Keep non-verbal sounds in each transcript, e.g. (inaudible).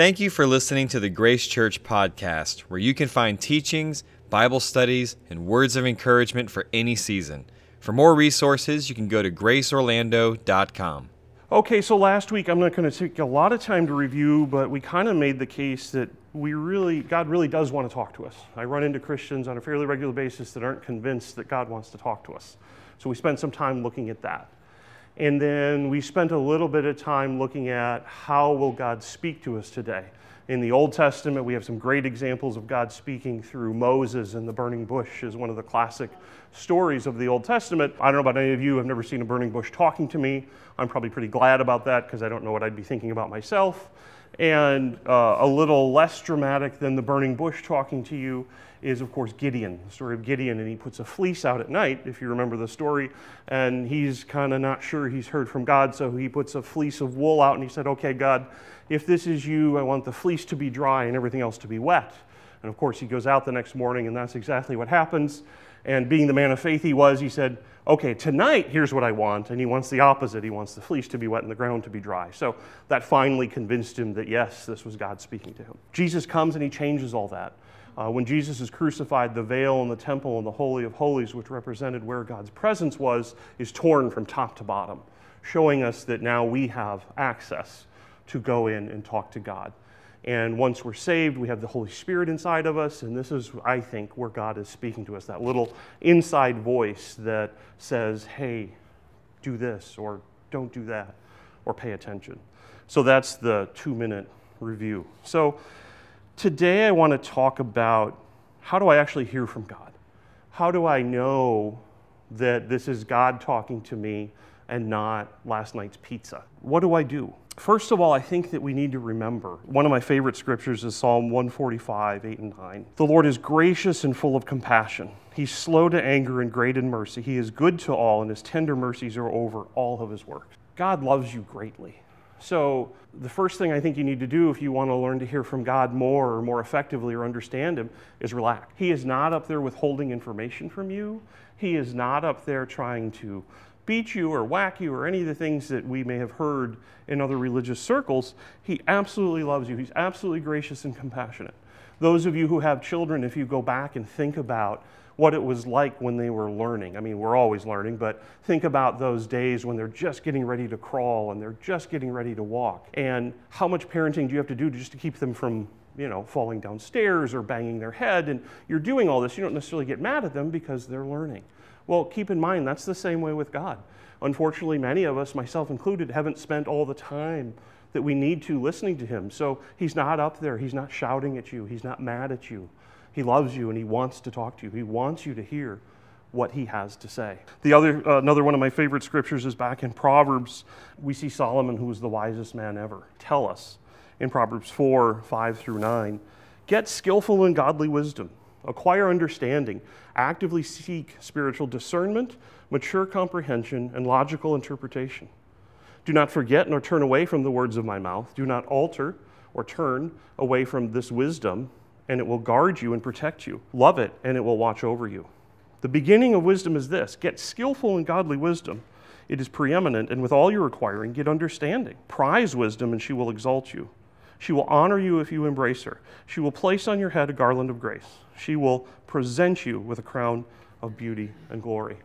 Thank you for listening to the Grace Church podcast, where you can find teachings, Bible studies, and words of encouragement for any season. For more resources, you can go to graceorlando.com. Okay, so last week I'm not going to take a lot of time to review, but we kind of made the case that we really, God really does want to talk to us. I run into Christians on a fairly regular basis that aren't convinced that God wants to talk to us. So we spent some time looking at that. And then we spent a little bit of time looking at how will God speak to us today. In the Old Testament, we have some great examples of God speaking through Moses and the burning bush is one of the classic stories of the Old Testament. I don't know about any of you, I've never seen a burning bush talking to me. I'm probably pretty glad about that because I don't know what I'd be thinking about myself. And uh, a little less dramatic than the burning bush talking to you is, of course, Gideon, the story of Gideon. And he puts a fleece out at night, if you remember the story. And he's kind of not sure he's heard from God. So he puts a fleece of wool out and he said, Okay, God, if this is you, I want the fleece to be dry and everything else to be wet. And of course, he goes out the next morning, and that's exactly what happens. And being the man of faith he was, he said, Okay, tonight, here's what I want. And he wants the opposite. He wants the fleece to be wet and the ground to be dry. So that finally convinced him that, yes, this was God speaking to him. Jesus comes and he changes all that. Uh, when Jesus is crucified, the veil in the temple and the Holy of Holies, which represented where God's presence was, is torn from top to bottom, showing us that now we have access to go in and talk to God. And once we're saved, we have the Holy Spirit inside of us. And this is, I think, where God is speaking to us that little inside voice that says, hey, do this, or don't do that, or pay attention. So that's the two minute review. So today I want to talk about how do I actually hear from God? How do I know that this is God talking to me and not last night's pizza? What do I do? First of all, I think that we need to remember one of my favorite scriptures is Psalm 145, 8 and 9. The Lord is gracious and full of compassion. He's slow to anger and great in mercy. He is good to all, and his tender mercies are over all of his works. God loves you greatly. So, the first thing I think you need to do if you want to learn to hear from God more or more effectively or understand Him is relax. He is not up there withholding information from you, He is not up there trying to beat you or whack you or any of the things that we may have heard in other religious circles. He absolutely loves you, He's absolutely gracious and compassionate. Those of you who have children, if you go back and think about what it was like when they were learning. I mean, we're always learning, but think about those days when they're just getting ready to crawl and they're just getting ready to walk. And how much parenting do you have to do just to keep them from, you know, falling downstairs or banging their head? And you're doing all this. You don't necessarily get mad at them because they're learning. Well, keep in mind, that's the same way with God. Unfortunately, many of us, myself included, haven't spent all the time that we need to listening to Him. So He's not up there. He's not shouting at you. He's not mad at you. He loves you and he wants to talk to you. He wants you to hear what he has to say. The other, uh, another one of my favorite scriptures is back in Proverbs. We see Solomon, who was the wisest man ever, tell us in Proverbs 4 5 through 9 get skillful in godly wisdom, acquire understanding, actively seek spiritual discernment, mature comprehension, and logical interpretation. Do not forget nor turn away from the words of my mouth. Do not alter or turn away from this wisdom and it will guard you and protect you. Love it, and it will watch over you. The beginning of wisdom is this get skillful in godly wisdom. It is preeminent, and with all you're acquiring, get understanding. Prize wisdom, and she will exalt you. She will honor you if you embrace her. She will place on your head a garland of grace. She will present you with a crown of beauty and glory.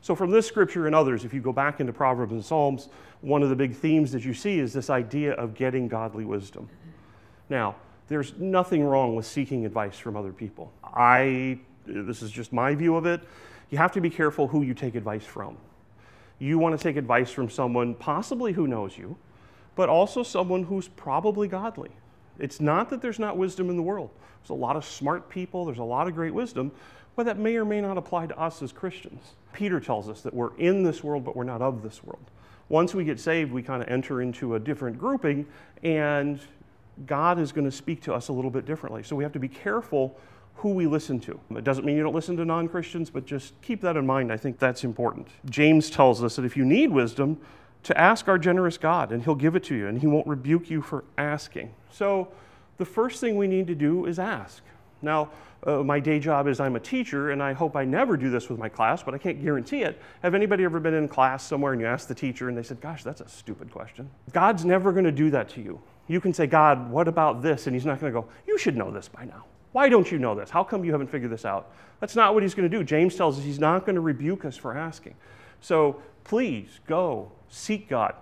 So, from this scripture and others, if you go back into Proverbs and Psalms, one of the big themes that you see is this idea of getting godly wisdom. Now, there's nothing wrong with seeking advice from other people. I, this is just my view of it. You have to be careful who you take advice from. You want to take advice from someone possibly who knows you, but also someone who's probably godly. It's not that there's not wisdom in the world. There's a lot of smart people, there's a lot of great wisdom, but that may or may not apply to us as Christians. Peter tells us that we're in this world, but we're not of this world. Once we get saved, we kind of enter into a different grouping, and God is going to speak to us a little bit differently. So we have to be careful who we listen to. It doesn't mean you don't listen to non Christians, but just keep that in mind. I think that's important. James tells us that if you need wisdom, to ask our generous God, and He'll give it to you, and He won't rebuke you for asking. So the first thing we need to do is ask. Now, uh, my day job is I'm a teacher, and I hope I never do this with my class, but I can't guarantee it. Have anybody ever been in class somewhere and you ask the teacher, and they said, Gosh, that's a stupid question? God's never going to do that to you. You can say, God, what about this? And He's not going to go, You should know this by now. Why don't you know this? How come you haven't figured this out? That's not what He's going to do. James tells us He's not going to rebuke us for asking. So please go seek God,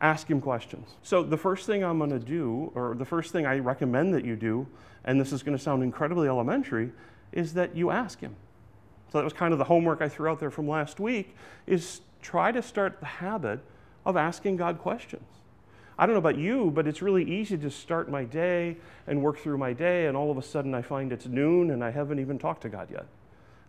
ask Him questions. So the first thing I'm going to do, or the first thing I recommend that you do, and this is going to sound incredibly elementary, is that you ask Him. So that was kind of the homework I threw out there from last week is try to start the habit of asking God questions. I don't know about you, but it's really easy to start my day and work through my day, and all of a sudden I find it's noon and I haven't even talked to God yet.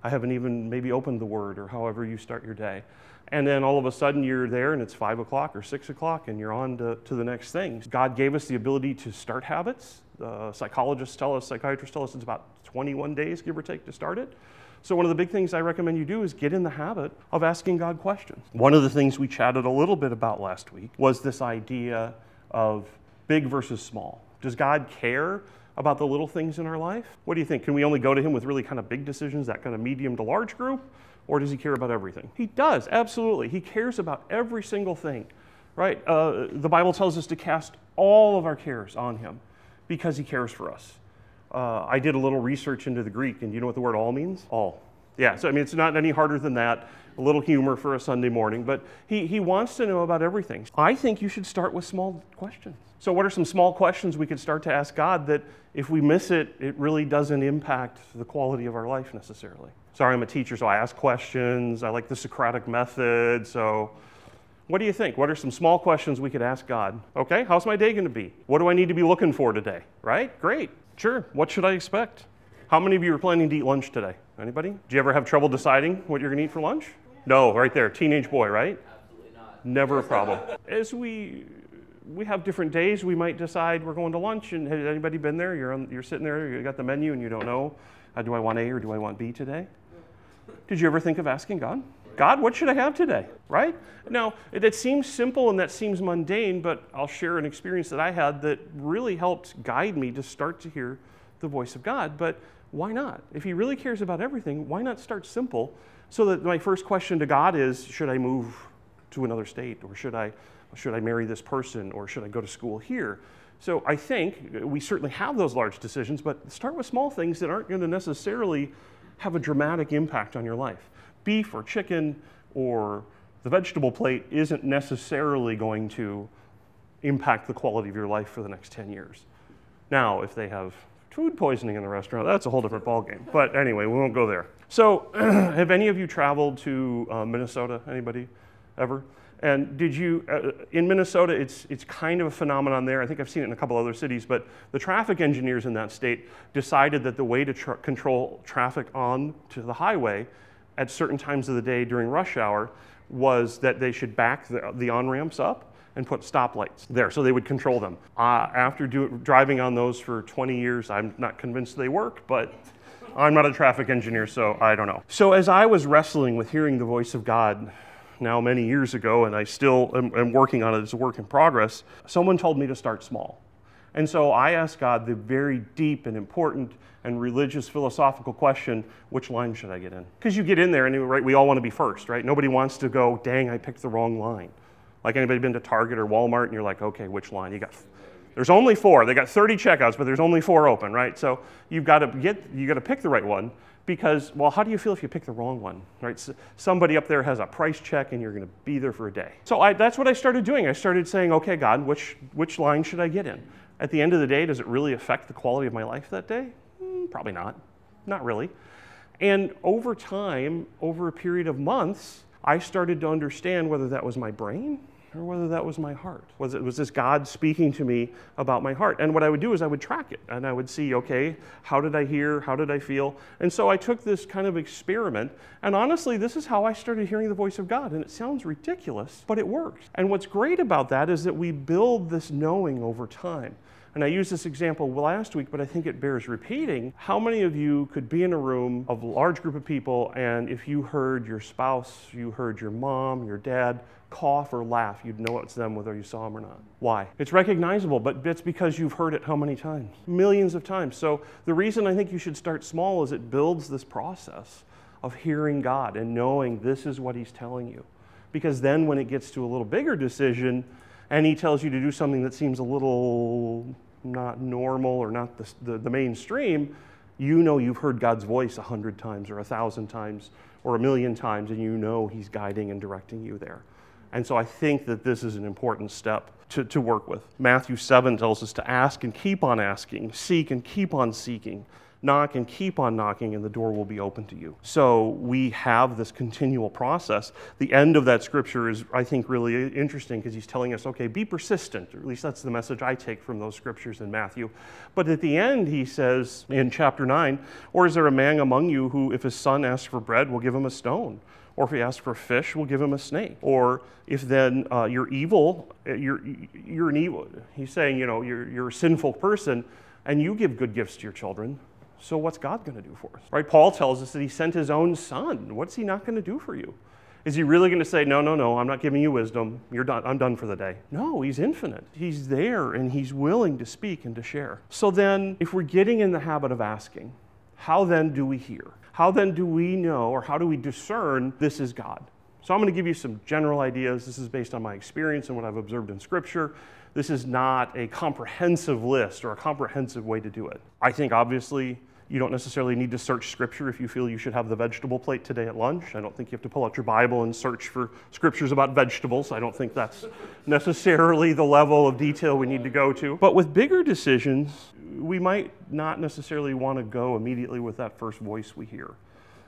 I haven't even maybe opened the Word or however you start your day. And then all of a sudden you're there and it's five o'clock or six o'clock and you're on to, to the next thing. God gave us the ability to start habits. Uh, psychologists tell us, psychiatrists tell us it's about 21 days, give or take, to start it. So, one of the big things I recommend you do is get in the habit of asking God questions. One of the things we chatted a little bit about last week was this idea of big versus small. Does God care about the little things in our life? What do you think? Can we only go to Him with really kind of big decisions, that kind of medium to large group? Or does He care about everything? He does, absolutely. He cares about every single thing, right? Uh, the Bible tells us to cast all of our cares on Him because He cares for us. Uh, I did a little research into the Greek, and you know what the word all means? All. Yeah, so I mean, it's not any harder than that. A little humor for a Sunday morning, but he, he wants to know about everything. I think you should start with small questions. So, what are some small questions we could start to ask God that if we miss it, it really doesn't impact the quality of our life necessarily? Sorry, I'm a teacher, so I ask questions. I like the Socratic method. So, what do you think? What are some small questions we could ask God? Okay, how's my day going to be? What do I need to be looking for today? Right? Great. Sure. What should I expect? How many of you are planning to eat lunch today? Anybody? Do you ever have trouble deciding what you're going to eat for lunch? No, right there. Teenage boy, right? Absolutely not. Never a problem. As we we have different days, we might decide we're going to lunch. And has anybody been there? You're on, you're sitting there, you got the menu, and you don't know. Uh, do I want A or do I want B today? Did you ever think of asking God? God, what should I have today? Right? Now, that seems simple and that seems mundane, but I'll share an experience that I had that really helped guide me to start to hear the voice of God. But why not? If He really cares about everything, why not start simple? So that my first question to God is Should I move to another state? Or should I, should I marry this person? Or should I go to school here? So I think we certainly have those large decisions, but start with small things that aren't going to necessarily have a dramatic impact on your life beef or chicken or the vegetable plate isn't necessarily going to impact the quality of your life for the next 10 years. Now, if they have food poisoning in the restaurant, that's a whole different ballgame. But anyway, we won't go there. So, (clears throat) have any of you traveled to uh, Minnesota? Anybody ever? And did you, uh, in Minnesota, it's, it's kind of a phenomenon there. I think I've seen it in a couple other cities, but the traffic engineers in that state decided that the way to tra- control traffic on to the highway at certain times of the day during rush hour was that they should back the, the on ramps up and put stoplights there so they would control them. Uh, after do, driving on those for 20 years, I'm not convinced they work, but I'm not a traffic engineer, so I don't know. So, as I was wrestling with hearing the voice of God now many years ago, and I still am, am working on it as a work in progress, someone told me to start small. And so I asked God the very deep and important and religious philosophical question which line should I get in? Because you get in there and right, we all want to be first, right? Nobody wants to go, dang, I picked the wrong line. Like anybody been to Target or Walmart and you're like, okay, which line? You got there's only four. They got 30 checkouts, but there's only four open, right? So you've got to get you got to pick the right one because well, how do you feel if you pick the wrong one, right? So somebody up there has a price check and you're going to be there for a day. So I, that's what I started doing. I started saying, okay, God, which which line should I get in? At the end of the day, does it really affect the quality of my life that day? Mm, probably not. Not really. And over time, over a period of months, I started to understand whether that was my brain or whether that was my heart. Was it was this God speaking to me about my heart? And what I would do is I would track it and I would see, okay, how did I hear? How did I feel? And so I took this kind of experiment. And honestly, this is how I started hearing the voice of God. And it sounds ridiculous, but it works. And what's great about that is that we build this knowing over time. And I used this example last week, but I think it bears repeating. How many of you could be in a room of a large group of people, and if you heard your spouse, you heard your mom, your dad cough or laugh, you'd know it's them whether you saw them or not. Why? It's recognizable, but it's because you've heard it how many times? Millions of times. So the reason I think you should start small is it builds this process of hearing God and knowing this is what He's telling you. Because then when it gets to a little bigger decision, and he tells you to do something that seems a little not normal or not the, the, the mainstream, you know you've heard God's voice a hundred times or a thousand times or a million times, and you know He's guiding and directing you there. And so I think that this is an important step to, to work with. Matthew 7 tells us to ask and keep on asking, seek and keep on seeking, knock and keep on knocking, and the door will be open to you. So we have this continual process. The end of that scripture is, I think, really interesting because he's telling us, okay, be persistent, or at least that's the message I take from those scriptures in Matthew. But at the end, he says in chapter 9, or is there a man among you who, if his son asks for bread, will give him a stone? Or if he asks for fish, we'll give him a snake. Or if then uh, you're evil, uh, you're, you're an evil. He's saying, you know, you're, you're a sinful person and you give good gifts to your children. So what's God going to do for us? Right? Paul tells us that he sent his own son. What's he not going to do for you? Is he really going to say, no, no, no, I'm not giving you wisdom. You're done. I'm done for the day. No, he's infinite. He's there and he's willing to speak and to share. So then, if we're getting in the habit of asking, how then do we hear? How then do we know or how do we discern this is God? So I'm going to give you some general ideas. This is based on my experience and what I've observed in Scripture. This is not a comprehensive list or a comprehensive way to do it. I think obviously you don't necessarily need to search Scripture if you feel you should have the vegetable plate today at lunch. I don't think you have to pull out your Bible and search for scriptures about vegetables. I don't think that's necessarily the level of detail we need to go to. But with bigger decisions, we might not necessarily want to go immediately with that first voice we hear.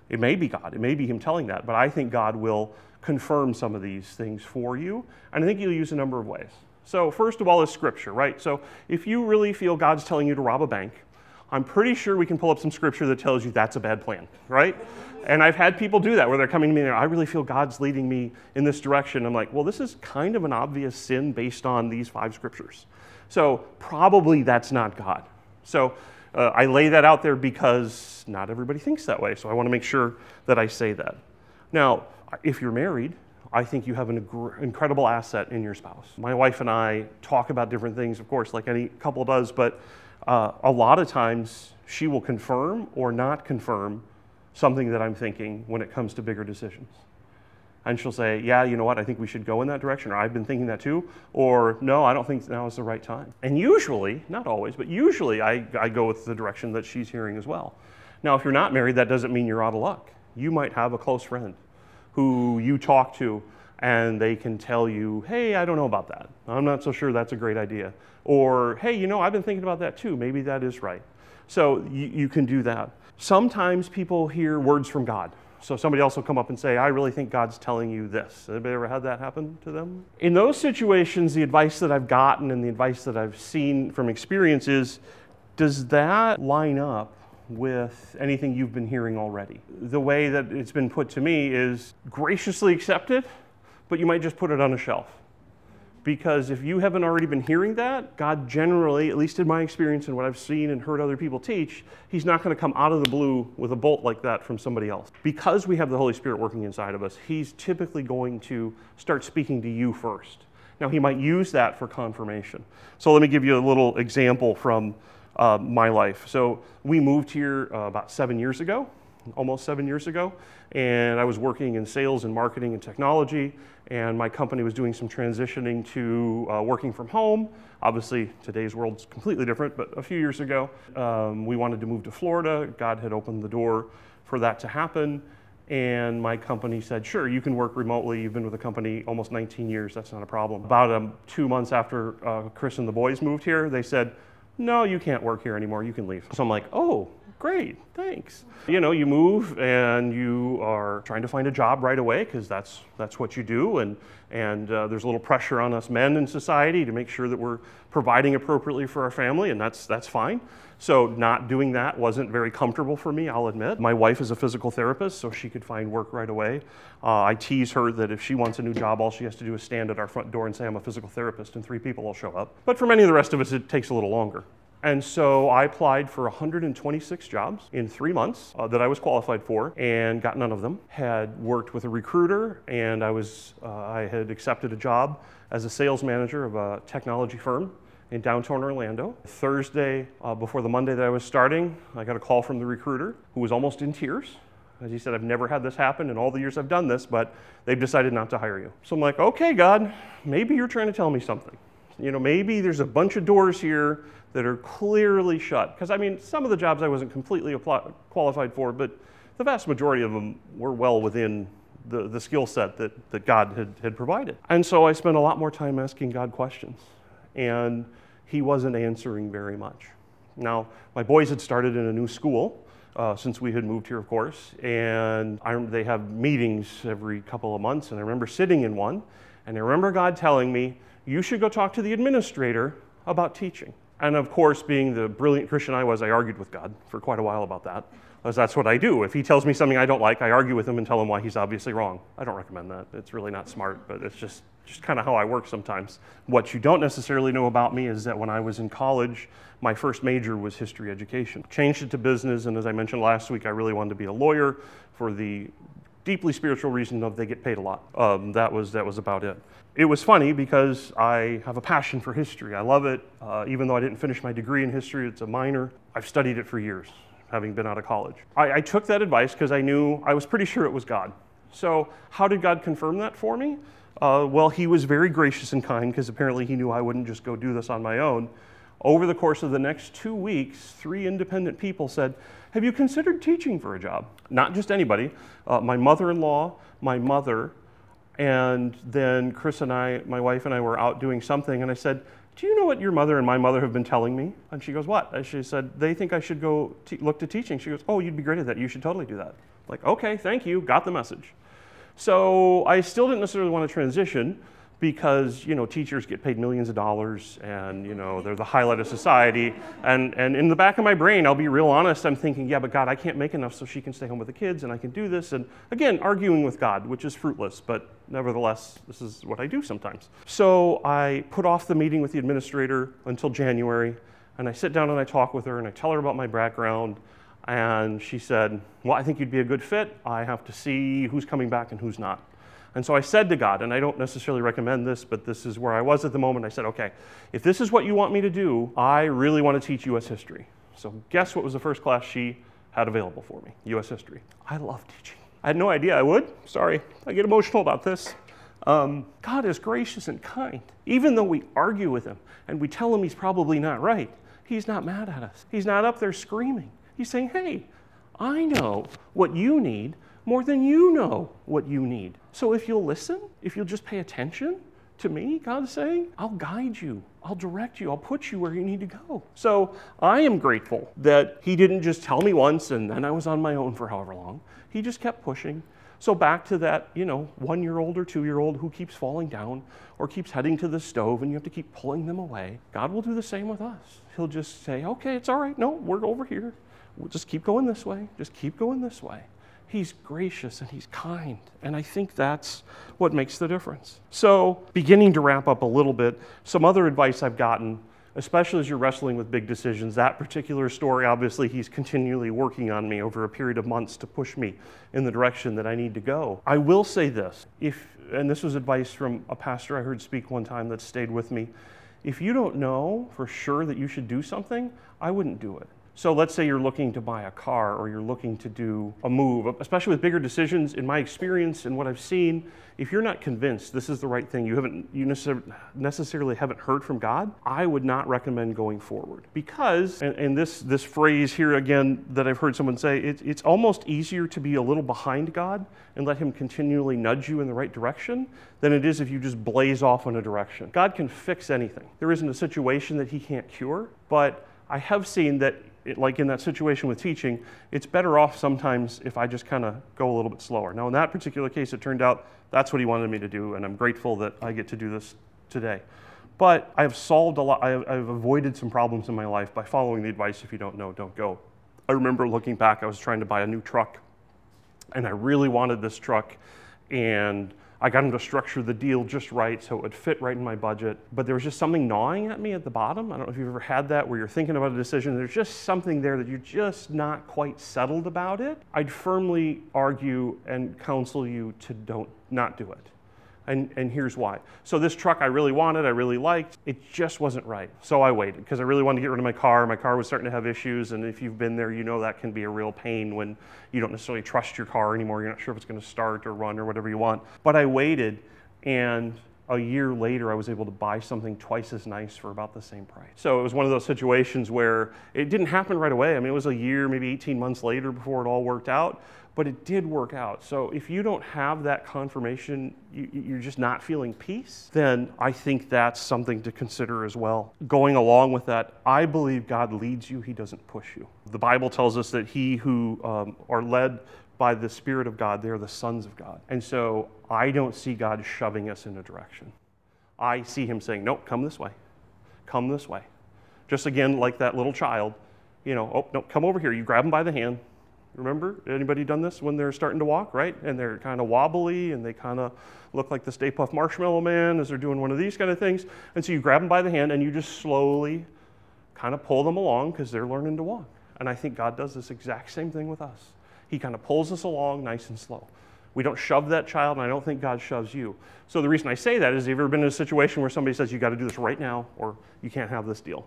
It may be God, it may be Him telling that, but I think God will confirm some of these things for you. And I think He'll use a number of ways. So, first of all, is Scripture, right? So, if you really feel God's telling you to rob a bank, I'm pretty sure we can pull up some Scripture that tells you that's a bad plan, right? And I've had people do that where they're coming to me and I really feel God's leading me in this direction. I'm like, well, this is kind of an obvious sin based on these five scriptures. So probably that's not God. So uh, I lay that out there because not everybody thinks that way. So I want to make sure that I say that. Now, if you're married, I think you have an incredible asset in your spouse. My wife and I talk about different things, of course, like any couple does, but uh, a lot of times she will confirm or not confirm something that I'm thinking when it comes to bigger decisions and she'll say, Yeah, you know what, I think we should go in that direction, or I've been thinking that too, or No, I don't think now is the right time. And usually, not always, but usually I, I go with the direction that she's hearing as well. Now, if you're not married, that doesn't mean you're out of luck. You might have a close friend who you talk to and they can tell you, Hey, I don't know about that. I'm not so sure that's a great idea. Or, Hey, you know, I've been thinking about that too. Maybe that is right. So you, you can do that. Sometimes people hear words from God so somebody else will come up and say, I really think God's telling you this. Has anybody ever had that happen to them? In those situations, the advice that I've gotten and the advice that I've seen from experience is, does that line up with anything you've been hearing already? The way that it's been put to me is graciously accept it, but you might just put it on a shelf because if you haven't already been hearing that, God generally, at least in my experience and what I've seen and heard other people teach, He's not going to come out of the blue with a bolt like that from somebody else. Because we have the Holy Spirit working inside of us, He's typically going to start speaking to you first. Now, He might use that for confirmation. So, let me give you a little example from uh, my life. So, we moved here uh, about seven years ago almost seven years ago, and I was working in sales and marketing and technology, and my company was doing some transitioning to uh, working from home. Obviously, today's world's completely different, but a few years ago, um, we wanted to move to Florida. God had opened the door for that to happen, and my company said, Sure, you can work remotely. You've been with the company almost 19 years, that's not a problem. About um, two months after uh, Chris and the boys moved here, they said, No, you can't work here anymore, you can leave. So I'm like, Oh, great, thanks. You know, you move and you are trying to find a job right away because that's, that's what you do. And, and uh, there's a little pressure on us men in society to make sure that we're providing appropriately for our family, and that's, that's fine. So, not doing that wasn't very comfortable for me, I'll admit. My wife is a physical therapist, so she could find work right away. Uh, I tease her that if she wants a new job, all she has to do is stand at our front door and say, I'm a physical therapist, and three people will show up. But for many of the rest of us, it takes a little longer. And so I applied for 126 jobs in three months uh, that I was qualified for and got none of them. Had worked with a recruiter and I was uh, I had accepted a job as a sales manager of a technology firm in downtown Orlando. Thursday, uh, before the Monday that I was starting, I got a call from the recruiter who was almost in tears. As he said, I've never had this happen in all the years I've done this, but they've decided not to hire you. So I'm like, okay, God, maybe you're trying to tell me something. You know, maybe there's a bunch of doors here that are clearly shut. Because, I mean, some of the jobs I wasn't completely qualified for, but the vast majority of them were well within the, the skill set that, that God had, had provided. And so I spent a lot more time asking God questions. And he wasn't answering very much. Now, my boys had started in a new school. Uh, since we had moved here, of course, and I, they have meetings every couple of months. And I remember sitting in one, and I remember God telling me, You should go talk to the administrator about teaching. And of course, being the brilliant Christian I was, I argued with God for quite a while about that, because that's what I do. If He tells me something I don't like, I argue with Him and tell Him why He's obviously wrong. I don't recommend that. It's really not smart, but it's just, just kind of how I work sometimes. What you don't necessarily know about me is that when I was in college, my first major was history education. Changed it to business, and as I mentioned last week, I really wanted to be a lawyer for the deeply spiritual reason of they get paid a lot. Um, that was that was about it. It was funny because I have a passion for history. I love it. Uh, even though I didn't finish my degree in history, it's a minor. I've studied it for years, having been out of college. I, I took that advice because I knew I was pretty sure it was God. So how did God confirm that for me? Uh, well, He was very gracious and kind because apparently He knew I wouldn't just go do this on my own. Over the course of the next two weeks, three independent people said, Have you considered teaching for a job? Not just anybody. Uh, my mother in law, my mother, and then Chris and I, my wife and I, were out doing something, and I said, Do you know what your mother and my mother have been telling me? And she goes, What? And she said, They think I should go look to teaching. She goes, Oh, you'd be great at that. You should totally do that. Like, okay, thank you. Got the message. So I still didn't necessarily want to transition because you know teachers get paid millions of dollars and you know they're the highlight of society. And and in the back of my brain i'll be real honest i'm thinking yeah but god i can't make enough so she can stay home with the kids and i can do this. And again arguing with god which is fruitless but nevertheless this is what i do sometimes. So i put off the meeting with the administrator until january and i sit down and i talk with her and i tell her about my background. And she said well i think you'd be a good fit. I have to see who's coming back and who's not and so I said to God, and I don't necessarily recommend this, but this is where I was at the moment. I said, okay, if this is what you want me to do, I really want to teach U.S. history. So guess what was the first class she had available for me? U.S. history. I love teaching. I had no idea I would. Sorry, I get emotional about this. Um, God is gracious and kind. Even though we argue with him and we tell him he's probably not right, he's not mad at us. He's not up there screaming. He's saying, hey, I know what you need more than you know what you need. So if you'll listen, if you'll just pay attention to me, God's saying, I'll guide you. I'll direct you. I'll put you where you need to go. So I am grateful that He didn't just tell me once and then I was on my own for however long. He just kept pushing. So back to that, you know, one year old or two year old who keeps falling down or keeps heading to the stove and you have to keep pulling them away. God will do the same with us. He'll just say, okay, it's all right. No, we're over here. We'll just keep going this way. Just keep going this way. He's gracious and he's kind. And I think that's what makes the difference. So, beginning to wrap up a little bit, some other advice I've gotten, especially as you're wrestling with big decisions. That particular story, obviously, he's continually working on me over a period of months to push me in the direction that I need to go. I will say this, if, and this was advice from a pastor I heard speak one time that stayed with me. If you don't know for sure that you should do something, I wouldn't do it. So let's say you're looking to buy a car or you're looking to do a move, especially with bigger decisions. In my experience and what I've seen, if you're not convinced this is the right thing, you haven't you necessarily haven't heard from God, I would not recommend going forward because, and, and this this phrase here again that I've heard someone say, it, it's almost easier to be a little behind God and let Him continually nudge you in the right direction than it is if you just blaze off in a direction. God can fix anything. There isn't a situation that He can't cure, but I have seen that it, like in that situation with teaching, it's better off sometimes if I just kind of go a little bit slower. Now, in that particular case, it turned out that's what he wanted me to do, and I'm grateful that I get to do this today. But I've solved a lot, I've, I've avoided some problems in my life by following the advice if you don't know, don't go. I remember looking back, I was trying to buy a new truck, and I really wanted this truck, and I got him to structure the deal just right so it would fit right in my budget. But there was just something gnawing at me at the bottom. I don't know if you've ever had that where you're thinking about a decision, there's just something there that you're just not quite settled about it. I'd firmly argue and counsel you to don't not do it. And, and here's why. So, this truck I really wanted, I really liked, it just wasn't right. So, I waited because I really wanted to get rid of my car. My car was starting to have issues. And if you've been there, you know that can be a real pain when you don't necessarily trust your car anymore. You're not sure if it's going to start or run or whatever you want. But I waited, and a year later, I was able to buy something twice as nice for about the same price. So it was one of those situations where it didn't happen right away. I mean, it was a year, maybe 18 months later before it all worked out, but it did work out. So if you don't have that confirmation, you, are just not feeling peace, then I think that's something to consider as well. Going along with that, I believe God leads you, He doesn't push you. The Bible tells us that He who um, are led by the Spirit of God, they're the sons of God. And so I don't see God shoving us in a direction. I see Him saying, Nope, come this way. Come this way. Just again, like that little child, you know, oh, no, come over here. You grab them by the hand. Remember, anybody done this when they're starting to walk, right? And they're kind of wobbly and they kind of look like the Stay Puft Marshmallow Man as they're doing one of these kind of things. And so you grab them by the hand and you just slowly kind of pull them along because they're learning to walk. And I think God does this exact same thing with us. He kind of pulls us along nice and slow. We don't shove that child, and I don't think God shoves you. So the reason I say that is, have you ever been in a situation where somebody says, you got to do this right now, or you can't have this deal?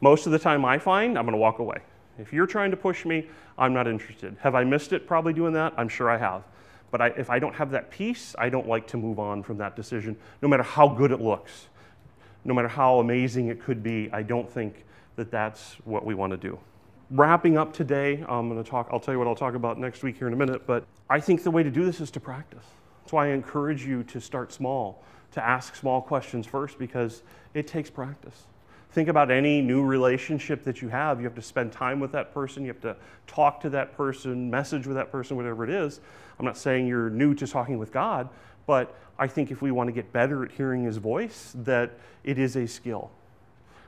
Most of the time I find, I'm going to walk away. If you're trying to push me, I'm not interested. Have I missed it probably doing that? I'm sure I have. But I, if I don't have that peace, I don't like to move on from that decision, no matter how good it looks, no matter how amazing it could be. I don't think that that's what we want to do wrapping up today, I'm going to talk, I'll tell you what I'll talk about next week here in a minute, but I think the way to do this is to practice. That's why I encourage you to start small, to ask small questions first, because it takes practice. Think about any new relationship that you have. You have to spend time with that person, you have to talk to that person, message with that person, whatever it is. I'm not saying you're new to talking with God, but I think if we want to get better at hearing His voice, that it is a skill.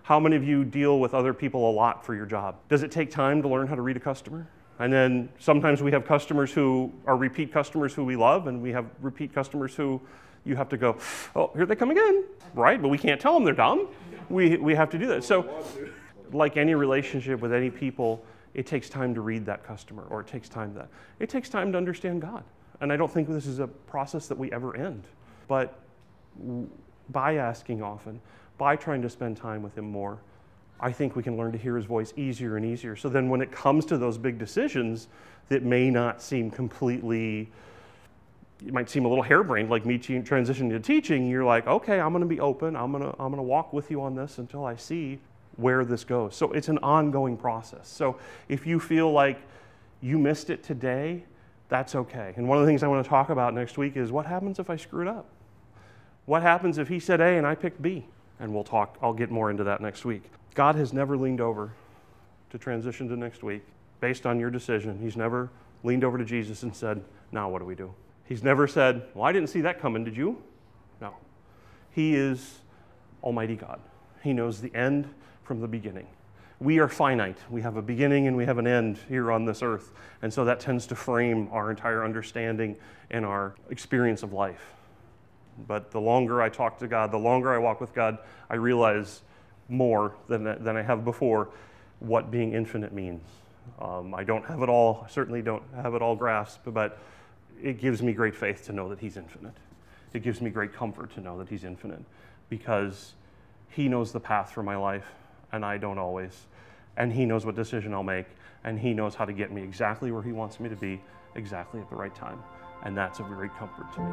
How many of you deal with other people a lot for your job? Does it take time to learn how to read a customer? And then sometimes we have customers who are repeat customers who we love, and we have repeat customers who you have to go, oh, here they come again, right? But we can't tell them they're dumb. We, we have to do that. So, like any relationship with any people, it takes time to read that customer, or it takes time that it takes time to understand God. And I don't think this is a process that we ever end. But by asking often, by trying to spend time with Him more, I think we can learn to hear His voice easier and easier. So then, when it comes to those big decisions that may not seem completely, it might seem a little harebrained, like me transitioning to teaching, you're like, okay, I'm going to be open. I'm going to, I'm going to walk with you on this until I see where this goes. So it's an ongoing process. So if you feel like you missed it today, that's okay. And one of the things I want to talk about next week is what happens if I screw it up? What happens if he said A and I picked B? And we'll talk, I'll get more into that next week. God has never leaned over to transition to next week based on your decision. He's never leaned over to Jesus and said, Now what do we do? He's never said, Well, I didn't see that coming, did you? No. He is Almighty God. He knows the end from the beginning. We are finite. We have a beginning and we have an end here on this earth. And so that tends to frame our entire understanding and our experience of life. But the longer I talk to God, the longer I walk with God, I realize more than, than I have before what being infinite means. Um, I don't have it all, certainly don't have it all grasped, but it gives me great faith to know that He's infinite. It gives me great comfort to know that He's infinite because He knows the path for my life, and I don't always. And He knows what decision I'll make, and He knows how to get me exactly where He wants me to be, exactly at the right time and that's a great comfort to me.